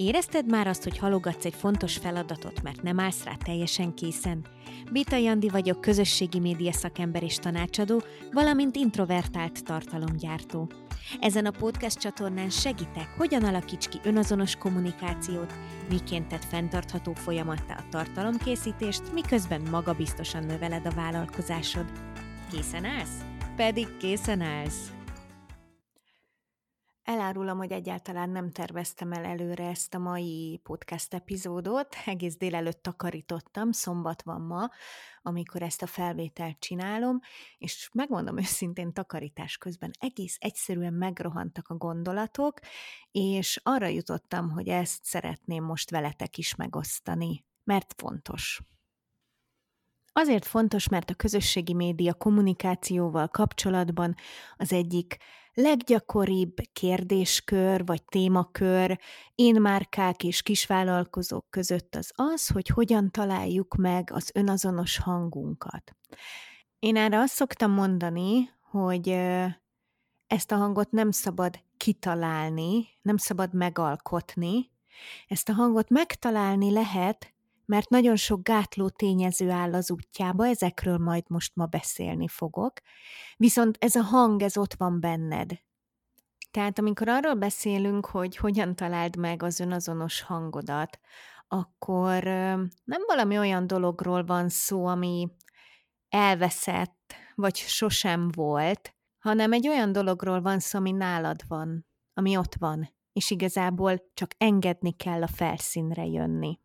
Érezted már azt, hogy halogatsz egy fontos feladatot, mert nem állsz rá teljesen készen? Bita Jandi vagyok, közösségi média szakember és tanácsadó, valamint introvertált tartalomgyártó. Ezen a podcast csatornán segítek, hogyan alakíts ki önazonos kommunikációt, miként tett fenntartható folyamattá a tartalomkészítést, miközben magabiztosan növeled a vállalkozásod. Készen állsz? Pedig készen állsz! Elárulom, hogy egyáltalán nem terveztem el előre ezt a mai podcast epizódot. Egész délelőtt takarítottam, szombat van ma, amikor ezt a felvételt csinálom, és megmondom őszintén, takarítás közben egész egyszerűen megrohantak a gondolatok, és arra jutottam, hogy ezt szeretném most veletek is megosztani, mert fontos. Azért fontos, mert a közösségi média kommunikációval kapcsolatban az egyik leggyakoribb kérdéskör vagy témakör én márkák és kisvállalkozók között az az, hogy hogyan találjuk meg az önazonos hangunkat. Én erre azt szoktam mondani, hogy ezt a hangot nem szabad kitalálni, nem szabad megalkotni, ezt a hangot megtalálni lehet, mert nagyon sok gátló tényező áll az útjába, ezekről majd most ma beszélni fogok, viszont ez a hang, ez ott van benned. Tehát amikor arról beszélünk, hogy hogyan találd meg az önazonos hangodat, akkor nem valami olyan dologról van szó, ami elveszett, vagy sosem volt, hanem egy olyan dologról van szó, ami nálad van, ami ott van, és igazából csak engedni kell a felszínre jönni.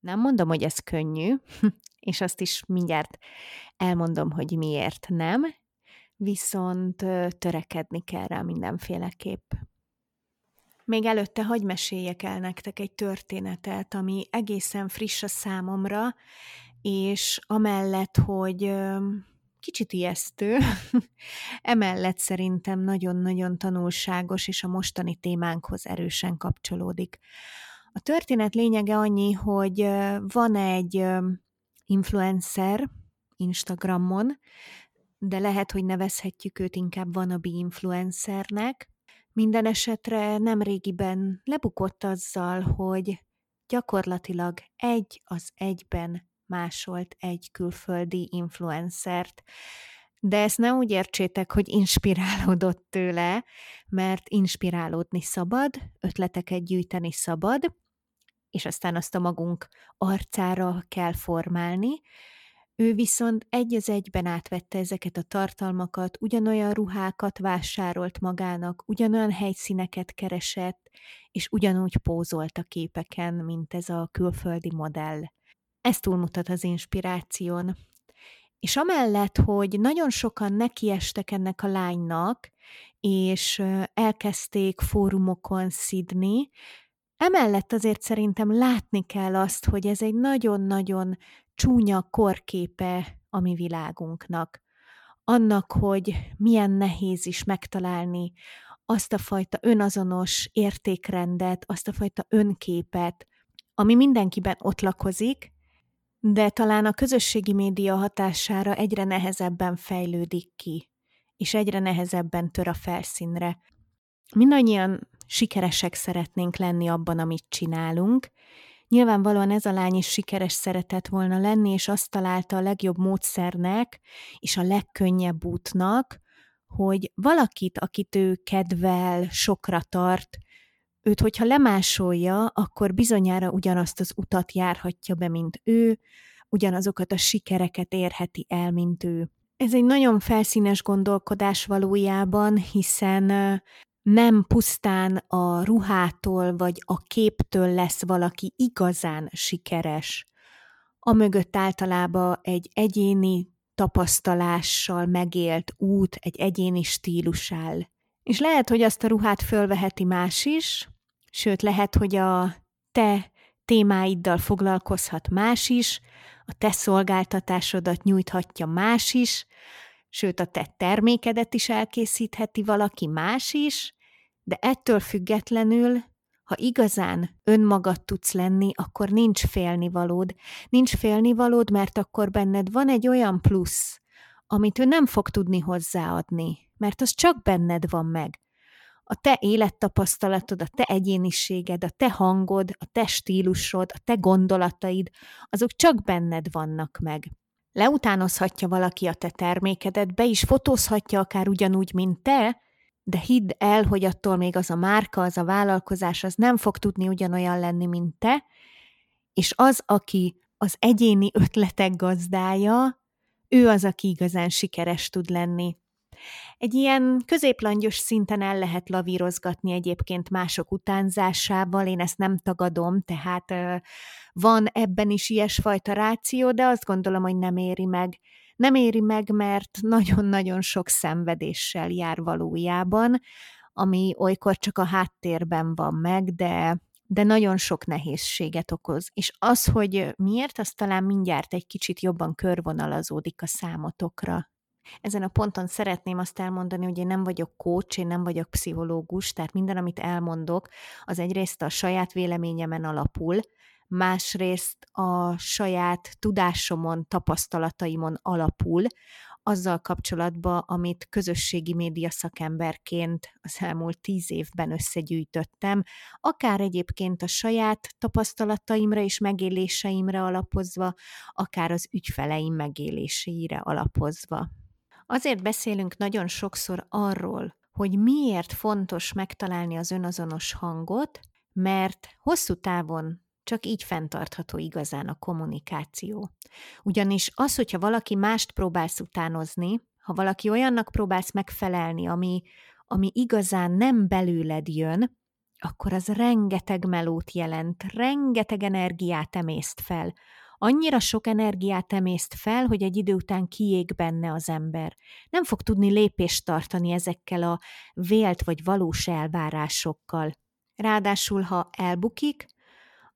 Nem mondom, hogy ez könnyű, és azt is mindjárt elmondom, hogy miért nem, viszont törekedni kell rá mindenféleképp. Még előtte hagy meséljek el nektek egy történetet, ami egészen friss a számomra, és amellett, hogy kicsit ijesztő, emellett szerintem nagyon-nagyon tanulságos, és a mostani témánkhoz erősen kapcsolódik. A történet lényege annyi, hogy van egy influencer Instagramon, de lehet, hogy nevezhetjük őt inkább wannabe influencernek. Minden esetre nem régiben lebukott azzal, hogy gyakorlatilag egy az egyben másolt egy külföldi influencert. De ezt ne úgy értsétek, hogy inspirálódott tőle, mert inspirálódni szabad, ötleteket gyűjteni szabad, és aztán azt a magunk arcára kell formálni. Ő viszont egy az egyben átvette ezeket a tartalmakat, ugyanolyan ruhákat vásárolt magának, ugyanolyan helyszíneket keresett, és ugyanúgy pózolt a képeken, mint ez a külföldi modell. Ez túlmutat az inspiráción. És amellett, hogy nagyon sokan nekiestek ennek a lánynak, és elkezdték fórumokon szidni, Emellett azért szerintem látni kell azt, hogy ez egy nagyon-nagyon csúnya korképe a mi világunknak. Annak, hogy milyen nehéz is megtalálni azt a fajta önazonos értékrendet, azt a fajta önképet, ami mindenkiben ott lakozik, de talán a közösségi média hatására egyre nehezebben fejlődik ki, és egyre nehezebben tör a felszínre. Mindannyian sikeresek szeretnénk lenni abban, amit csinálunk. Nyilvánvalóan ez a lány is sikeres szeretett volna lenni, és azt találta a legjobb módszernek, és a legkönnyebb útnak, hogy valakit, akit ő kedvel, sokra tart, őt, hogyha lemásolja, akkor bizonyára ugyanazt az utat járhatja be, mint ő, ugyanazokat a sikereket érheti el, mint ő. Ez egy nagyon felszínes gondolkodás valójában, hiszen nem pusztán a ruhától vagy a képtől lesz valaki igazán sikeres. A mögött általában egy egyéni tapasztalással megélt út, egy egyéni stílus áll. És lehet, hogy azt a ruhát fölveheti más is, sőt lehet, hogy a te témáiddal foglalkozhat más is, a te szolgáltatásodat nyújthatja más is, sőt a te termékedet is elkészítheti valaki más is, de ettől függetlenül, ha igazán önmagad tudsz lenni, akkor nincs félnivalód. Nincs félnivalód, mert akkor benned van egy olyan plusz, amit ő nem fog tudni hozzáadni, mert az csak benned van meg. A te élettapasztalatod, a te egyéniséged, a te hangod, a te stílusod, a te gondolataid, azok csak benned vannak meg. Leutánozhatja valaki a te termékedet, be is fotózhatja akár ugyanúgy, mint te, de hidd el, hogy attól még az a márka, az a vállalkozás, az nem fog tudni ugyanolyan lenni, mint te, és az, aki az egyéni ötletek gazdája, ő az, aki igazán sikeres tud lenni. Egy ilyen középlangyos szinten el lehet lavírozgatni egyébként mások utánzásával, én ezt nem tagadom, tehát van ebben is ilyesfajta ráció, de azt gondolom, hogy nem éri meg. Nem éri meg, mert nagyon-nagyon sok szenvedéssel jár valójában, ami olykor csak a háttérben van meg, de de nagyon sok nehézséget okoz. És az, hogy miért, az talán mindjárt egy kicsit jobban körvonalazódik a számotokra. Ezen a ponton szeretném azt elmondani, hogy én nem vagyok coach, én nem vagyok pszichológus, tehát minden, amit elmondok, az egyrészt a saját véleményemen alapul, másrészt a saját tudásomon, tapasztalataimon alapul, azzal kapcsolatban, amit közösségi média szakemberként az elmúlt tíz évben összegyűjtöttem, akár egyébként a saját tapasztalataimra és megéléseimre alapozva, akár az ügyfeleim megéléseire alapozva. Azért beszélünk nagyon sokszor arról, hogy miért fontos megtalálni az önazonos hangot, mert hosszú távon csak így fenntartható igazán a kommunikáció. Ugyanis az, hogyha valaki mást próbálsz utánozni, ha valaki olyannak próbálsz megfelelni, ami, ami igazán nem belőled jön, akkor az rengeteg melót jelent, rengeteg energiát emészt fel, annyira sok energiát emészt fel, hogy egy idő után kiég benne az ember. Nem fog tudni lépést tartani ezekkel a vélt vagy valós elvárásokkal. Ráadásul, ha elbukik,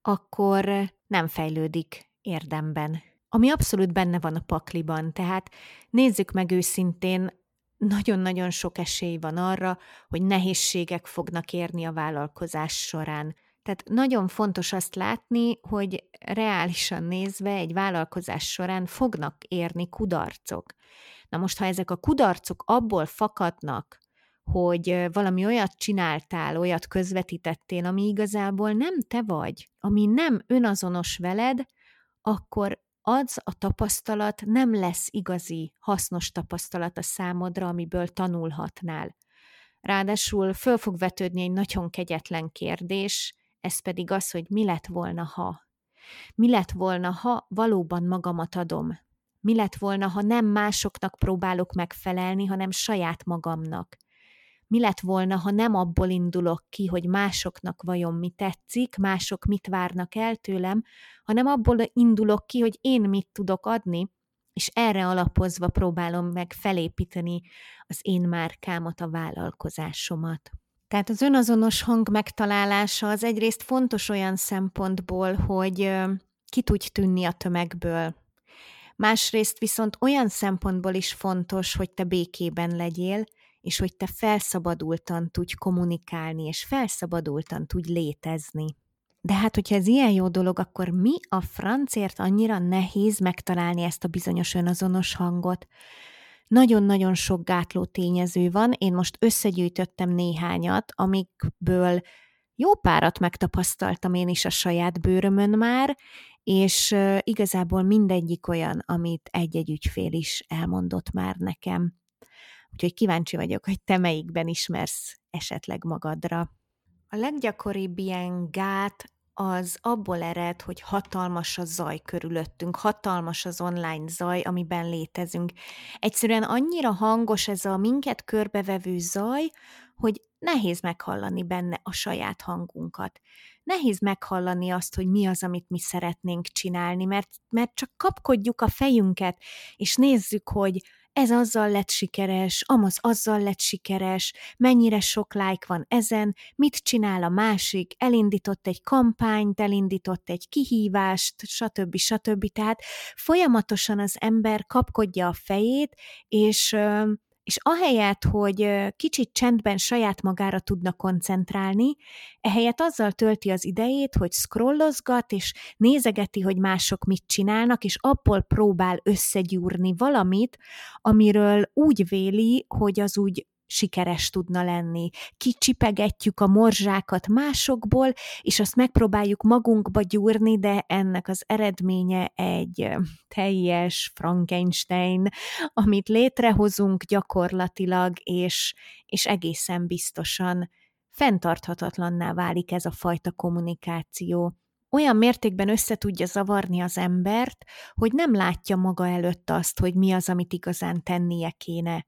akkor nem fejlődik érdemben. Ami abszolút benne van a pakliban, tehát nézzük meg őszintén, nagyon-nagyon sok esély van arra, hogy nehézségek fognak érni a vállalkozás során. Tehát nagyon fontos azt látni, hogy reálisan nézve egy vállalkozás során fognak érni kudarcok. Na most, ha ezek a kudarcok abból fakadnak, hogy valami olyat csináltál, olyat közvetítettél, ami igazából nem te vagy, ami nem önazonos veled, akkor az a tapasztalat nem lesz igazi, hasznos tapasztalat a számodra, amiből tanulhatnál. Ráadásul föl fog vetődni egy nagyon kegyetlen kérdés, ez pedig az, hogy mi lett volna, ha. Mi lett volna, ha valóban magamat adom? Mi lett volna, ha nem másoknak próbálok megfelelni, hanem saját magamnak? Mi lett volna, ha nem abból indulok ki, hogy másoknak vajon mi tetszik, mások mit várnak el tőlem, hanem abból indulok ki, hogy én mit tudok adni, és erre alapozva próbálom meg felépíteni az én márkámat, a vállalkozásomat. Tehát az önazonos hang megtalálása az egyrészt fontos olyan szempontból, hogy ki tudj tűnni a tömegből. Másrészt viszont olyan szempontból is fontos, hogy te békében legyél, és hogy te felszabadultan tudj kommunikálni, és felszabadultan tudj létezni. De hát, hogyha ez ilyen jó dolog, akkor mi a francért annyira nehéz megtalálni ezt a bizonyos önazonos hangot? Nagyon-nagyon sok gátló tényező van, én most összegyűjtöttem néhányat, amikből jó párat megtapasztaltam én is a saját bőrömön már, és igazából mindegyik olyan, amit egy-egy ügyfél is elmondott már nekem. Úgyhogy kíváncsi vagyok, hogy te melyikben ismersz esetleg magadra. A leggyakoribb ilyen gát az abból ered, hogy hatalmas a zaj körülöttünk, hatalmas az online zaj, amiben létezünk. Egyszerűen annyira hangos ez a minket körbevevő zaj, hogy nehéz meghallani benne a saját hangunkat. Nehéz meghallani azt, hogy mi az, amit mi szeretnénk csinálni, mert, mert csak kapkodjuk a fejünket, és nézzük, hogy ez azzal lett sikeres, amaz azzal lett sikeres, mennyire sok like van ezen, mit csinál a másik, elindított egy kampányt, elindított egy kihívást, stb. stb. Tehát folyamatosan az ember kapkodja a fejét, és és ahelyett, hogy kicsit csendben saját magára tudna koncentrálni, ehelyett azzal tölti az idejét, hogy scrollozgat, és nézegeti, hogy mások mit csinálnak, és abból próbál összegyúrni valamit, amiről úgy véli, hogy az úgy sikeres tudna lenni. Kicsipegetjük a morzsákat másokból, és azt megpróbáljuk magunkba gyúrni, de ennek az eredménye egy teljes Frankenstein, amit létrehozunk gyakorlatilag, és, és egészen biztosan fenntarthatatlanná válik ez a fajta kommunikáció olyan mértékben össze tudja zavarni az embert, hogy nem látja maga előtt azt, hogy mi az, amit igazán tennie kéne.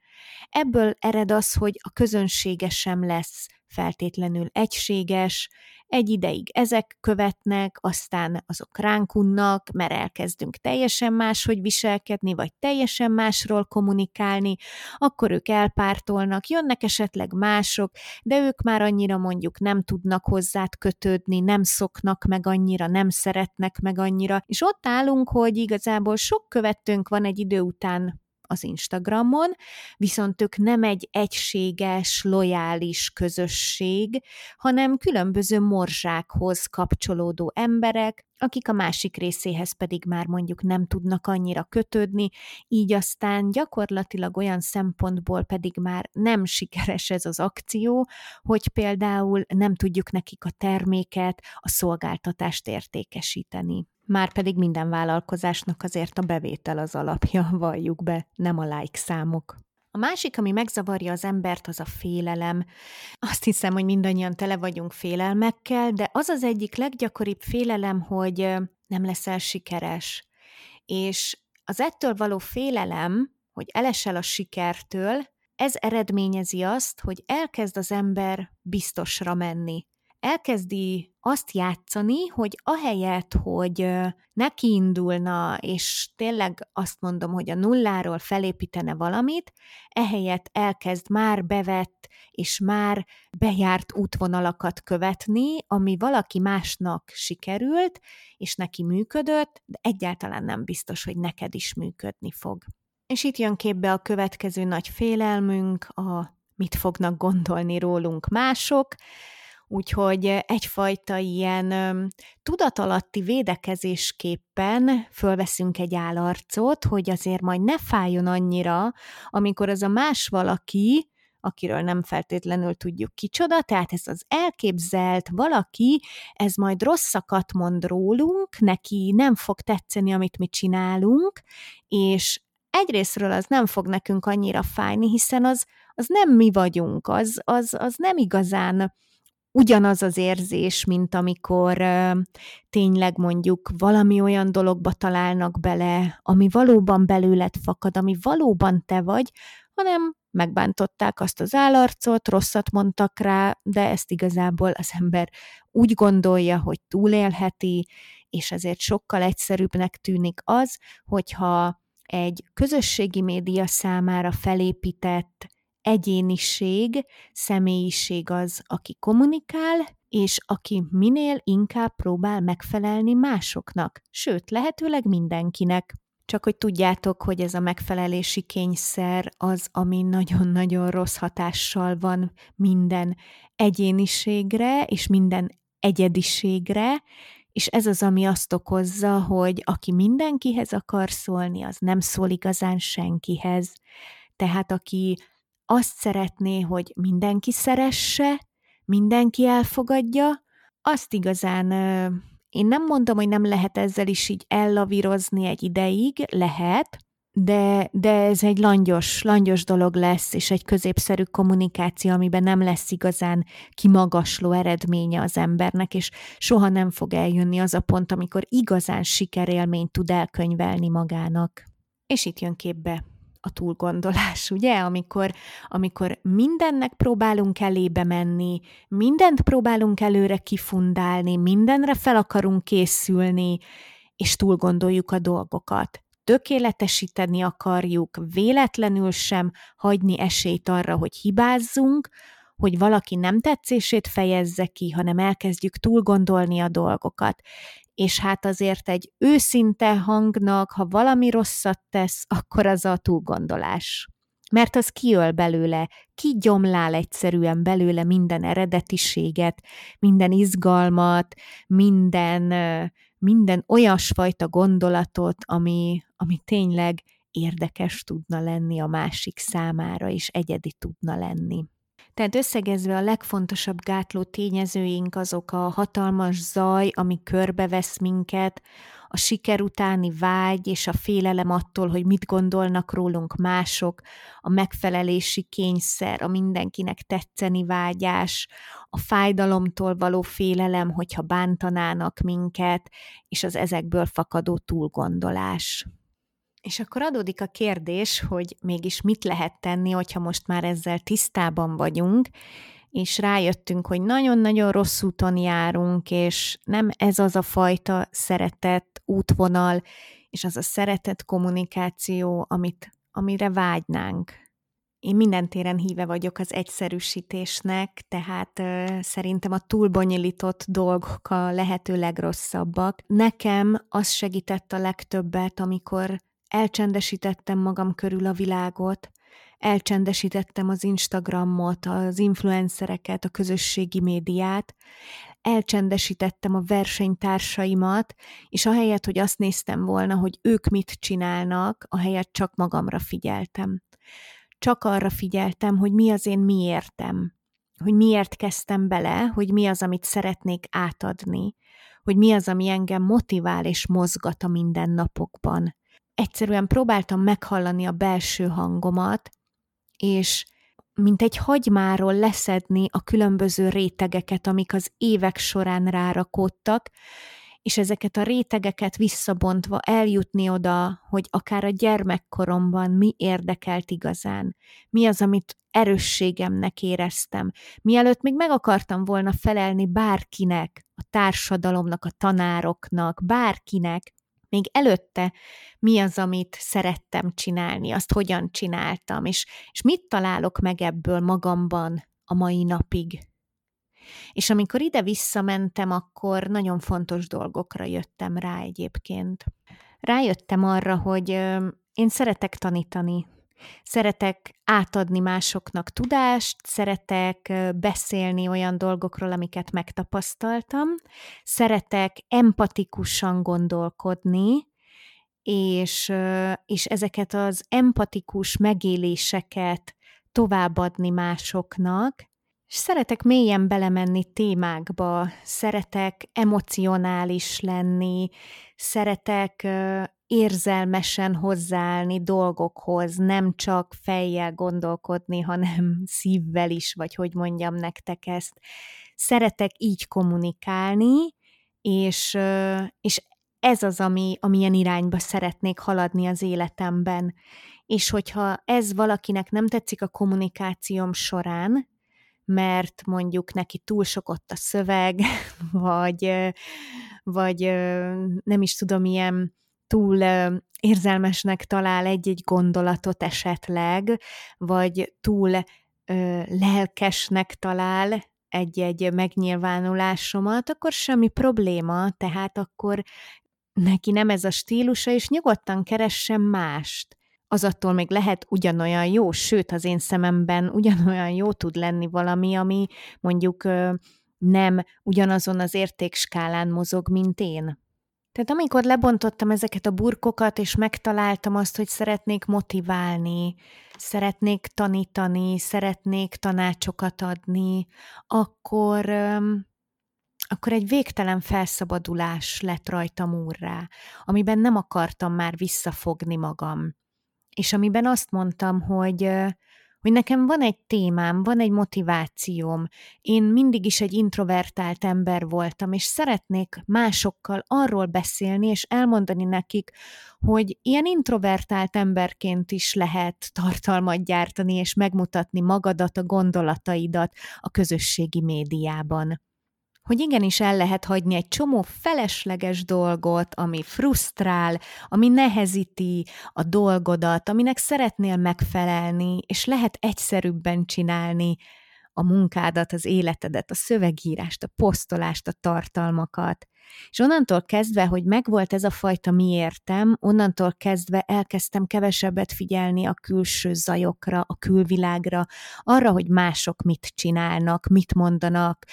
Ebből ered az, hogy a közönsége sem lesz feltétlenül egységes, egy ideig ezek követnek, aztán azok ránk unnak, mert elkezdünk teljesen máshogy viselkedni, vagy teljesen másról kommunikálni, akkor ők elpártolnak, jönnek esetleg mások, de ők már annyira mondjuk nem tudnak hozzád kötődni, nem szoknak meg annyira, nem szeretnek meg annyira, és ott állunk, hogy igazából sok követőnk van egy idő után az Instagramon, viszont ők nem egy egységes, lojális közösség, hanem különböző morzsákhoz kapcsolódó emberek, akik a másik részéhez pedig már mondjuk nem tudnak annyira kötődni, így aztán gyakorlatilag olyan szempontból pedig már nem sikeres ez az akció, hogy például nem tudjuk nekik a terméket, a szolgáltatást értékesíteni. Már pedig minden vállalkozásnak azért a bevétel az alapja, valljuk be, nem a like számok. A másik, ami megzavarja az embert, az a félelem. Azt hiszem, hogy mindannyian tele vagyunk félelmekkel, de az az egyik leggyakoribb félelem, hogy nem leszel sikeres. És az ettől való félelem, hogy elesel a sikertől, ez eredményezi azt, hogy elkezd az ember biztosra menni elkezdi azt játszani, hogy ahelyett, hogy neki indulna, és tényleg azt mondom, hogy a nulláról felépítene valamit, ehelyett elkezd már bevett és már bejárt útvonalakat követni, ami valaki másnak sikerült, és neki működött, de egyáltalán nem biztos, hogy neked is működni fog. És itt jön képbe a következő nagy félelmünk, a mit fognak gondolni rólunk mások, Úgyhogy egyfajta ilyen tudatalatti védekezésképpen fölveszünk egy állarcot, hogy azért majd ne fájjon annyira, amikor az a más valaki, akiről nem feltétlenül tudjuk kicsoda, tehát ez az elképzelt valaki, ez majd rosszakat mond rólunk, neki nem fog tetszeni, amit mi csinálunk, és egyrésztről az nem fog nekünk annyira fájni, hiszen az, az nem mi vagyunk, az, az, az nem igazán ugyanaz az érzés, mint amikor tényleg mondjuk valami olyan dologba találnak bele, ami valóban belőled fakad, ami valóban te vagy, hanem megbántották azt az állarcot, rosszat mondtak rá, de ezt igazából az ember úgy gondolja, hogy túlélheti, és ezért sokkal egyszerűbbnek tűnik az, hogyha egy közösségi média számára felépített egyéniség, személyiség az, aki kommunikál, és aki minél inkább próbál megfelelni másoknak, sőt, lehetőleg mindenkinek. Csak hogy tudjátok, hogy ez a megfelelési kényszer az, ami nagyon-nagyon rossz hatással van minden egyéniségre és minden egyediségre, és ez az, ami azt okozza, hogy aki mindenkihez akar szólni, az nem szól igazán senkihez. Tehát aki azt szeretné, hogy mindenki szeresse, mindenki elfogadja, azt igazán én nem mondom, hogy nem lehet ezzel is így ellavírozni egy ideig, lehet, de, de ez egy langyos, langyos dolog lesz, és egy középszerű kommunikáció, amiben nem lesz igazán kimagasló eredménye az embernek, és soha nem fog eljönni az a pont, amikor igazán sikerélményt tud elkönyvelni magának. És itt jön képbe a túlgondolás, ugye? Amikor, amikor mindennek próbálunk elébe menni, mindent próbálunk előre kifundálni, mindenre fel akarunk készülni, és túlgondoljuk a dolgokat. Tökéletesíteni akarjuk, véletlenül sem hagyni esélyt arra, hogy hibázzunk, hogy valaki nem tetszését fejezze ki, hanem elkezdjük túlgondolni a dolgokat és hát azért egy őszinte hangnak, ha valami rosszat tesz, akkor az a túlgondolás. Mert az kiöl belőle, kigyomlál egyszerűen belőle minden eredetiséget, minden izgalmat, minden, minden olyasfajta gondolatot, ami, ami tényleg érdekes tudna lenni a másik számára, és egyedi tudna lenni. Tehát összegezve a legfontosabb gátló tényezőink azok a hatalmas zaj, ami körbevesz minket, a siker utáni vágy és a félelem attól, hogy mit gondolnak rólunk mások, a megfelelési kényszer, a mindenkinek tetszeni vágyás, a fájdalomtól való félelem, hogyha bántanának minket, és az ezekből fakadó túlgondolás. És akkor adódik a kérdés, hogy mégis mit lehet tenni, hogyha most már ezzel tisztában vagyunk, és rájöttünk, hogy nagyon-nagyon rossz úton járunk, és nem ez az a fajta szeretett útvonal, és az a szeretett kommunikáció, amit, amire vágynánk. Én minden téren híve vagyok az egyszerűsítésnek, tehát ö, szerintem a túlbonyolított dolgok a lehető legrosszabbak. Nekem az segített a legtöbbet, amikor elcsendesítettem magam körül a világot, elcsendesítettem az Instagramot, az influencereket, a közösségi médiát, elcsendesítettem a versenytársaimat, és ahelyett, hogy azt néztem volna, hogy ők mit csinálnak, ahelyett csak magamra figyeltem. Csak arra figyeltem, hogy mi az én miértem, hogy miért kezdtem bele, hogy mi az, amit szeretnék átadni, hogy mi az, ami engem motivál és mozgat a mindennapokban. Egyszerűen próbáltam meghallani a belső hangomat, és mint egy hagymáról leszedni a különböző rétegeket, amik az évek során rárakódtak, és ezeket a rétegeket visszabontva eljutni oda, hogy akár a gyermekkoromban mi érdekelt igazán, mi az, amit erősségemnek éreztem. Mielőtt még meg akartam volna felelni bárkinek, a társadalomnak, a tanároknak, bárkinek, még előtte mi az, amit szerettem csinálni, azt hogyan csináltam, és, és mit találok meg ebből magamban a mai napig. És amikor ide visszamentem, akkor nagyon fontos dolgokra jöttem rá egyébként. Rájöttem arra, hogy én szeretek tanítani, Szeretek átadni másoknak tudást, szeretek beszélni olyan dolgokról, amiket megtapasztaltam, szeretek empatikusan gondolkodni, és, és ezeket az empatikus megéléseket továbbadni másoknak, és szeretek mélyen belemenni témákba, szeretek emocionális lenni, szeretek érzelmesen hozzáállni dolgokhoz, nem csak fejjel gondolkodni, hanem szívvel is, vagy hogy mondjam nektek ezt. Szeretek így kommunikálni, és, és ez az, ami, amilyen irányba szeretnék haladni az életemben. És hogyha ez valakinek nem tetszik a kommunikációm során, mert mondjuk neki túl sok ott a szöveg, vagy, vagy nem is tudom, ilyen túl érzelmesnek talál egy-egy gondolatot esetleg, vagy túl ö, lelkesnek talál egy-egy megnyilvánulásomat, akkor semmi probléma, tehát akkor neki nem ez a stílusa, és nyugodtan keressen mást. Az attól még lehet ugyanolyan jó, sőt, az én szememben ugyanolyan jó tud lenni valami, ami mondjuk ö, nem ugyanazon az értékskálán mozog, mint én. Tehát amikor lebontottam ezeket a burkokat, és megtaláltam azt, hogy szeretnék motiválni, szeretnék tanítani, szeretnék tanácsokat adni, akkor, akkor egy végtelen felszabadulás lett rajtam úrrá, amiben nem akartam már visszafogni magam. És amiben azt mondtam, hogy hogy nekem van egy témám, van egy motivációm. Én mindig is egy introvertált ember voltam, és szeretnék másokkal arról beszélni, és elmondani nekik, hogy ilyen introvertált emberként is lehet tartalmat gyártani, és megmutatni magadat, a gondolataidat a közösségi médiában hogy igenis el lehet hagyni egy csomó felesleges dolgot, ami frusztrál, ami nehezíti a dolgodat, aminek szeretnél megfelelni, és lehet egyszerűbben csinálni a munkádat, az életedet, a szövegírást, a posztolást, a tartalmakat. És onnantól kezdve, hogy megvolt ez a fajta miértem, onnantól kezdve elkezdtem kevesebbet figyelni a külső zajokra, a külvilágra, arra, hogy mások mit csinálnak, mit mondanak,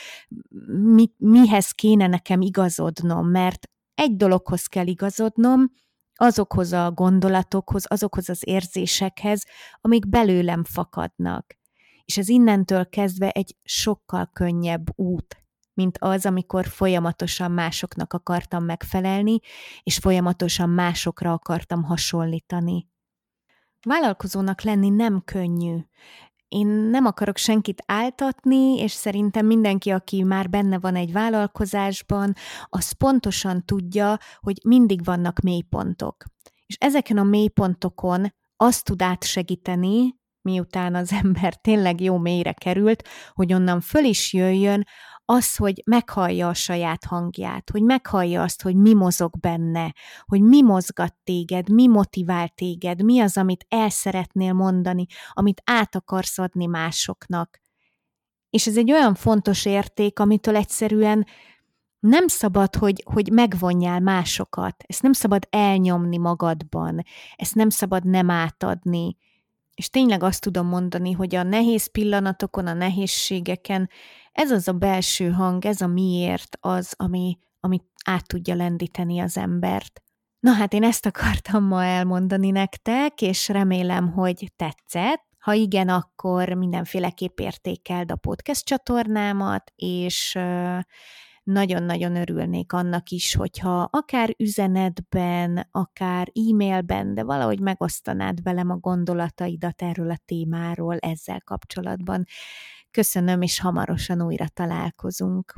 mit, mihez kéne nekem igazodnom, mert egy dologhoz kell igazodnom, azokhoz a gondolatokhoz, azokhoz az érzésekhez, amik belőlem fakadnak. És ez innentől kezdve egy sokkal könnyebb út, mint az, amikor folyamatosan másoknak akartam megfelelni, és folyamatosan másokra akartam hasonlítani. Vállalkozónak lenni nem könnyű. Én nem akarok senkit áltatni, és szerintem mindenki, aki már benne van egy vállalkozásban, az pontosan tudja, hogy mindig vannak mélypontok. És ezeken a mélypontokon azt tud átsegíteni, miután az ember tényleg jó mélyre került, hogy onnan föl is jöjjön, az, hogy meghallja a saját hangját, hogy meghallja azt, hogy mi mozog benne, hogy mi mozgat téged, mi motivál téged, mi az, amit el szeretnél mondani, amit át akarsz adni másoknak. És ez egy olyan fontos érték, amitől egyszerűen nem szabad, hogy, hogy megvonjál másokat, ezt nem szabad elnyomni magadban, ezt nem szabad nem átadni. És tényleg azt tudom mondani, hogy a nehéz pillanatokon, a nehézségeken ez az a belső hang, ez a miért az, ami, ami át tudja lendíteni az embert. Na hát én ezt akartam ma elmondani nektek, és remélem, hogy tetszett. Ha igen, akkor mindenféleképp értékeld a podcast csatornámat, és nagyon-nagyon örülnék annak is, hogyha akár üzenetben, akár e-mailben, de valahogy megosztanád velem a gondolataidat erről a témáról ezzel kapcsolatban. Köszönöm, és hamarosan újra találkozunk.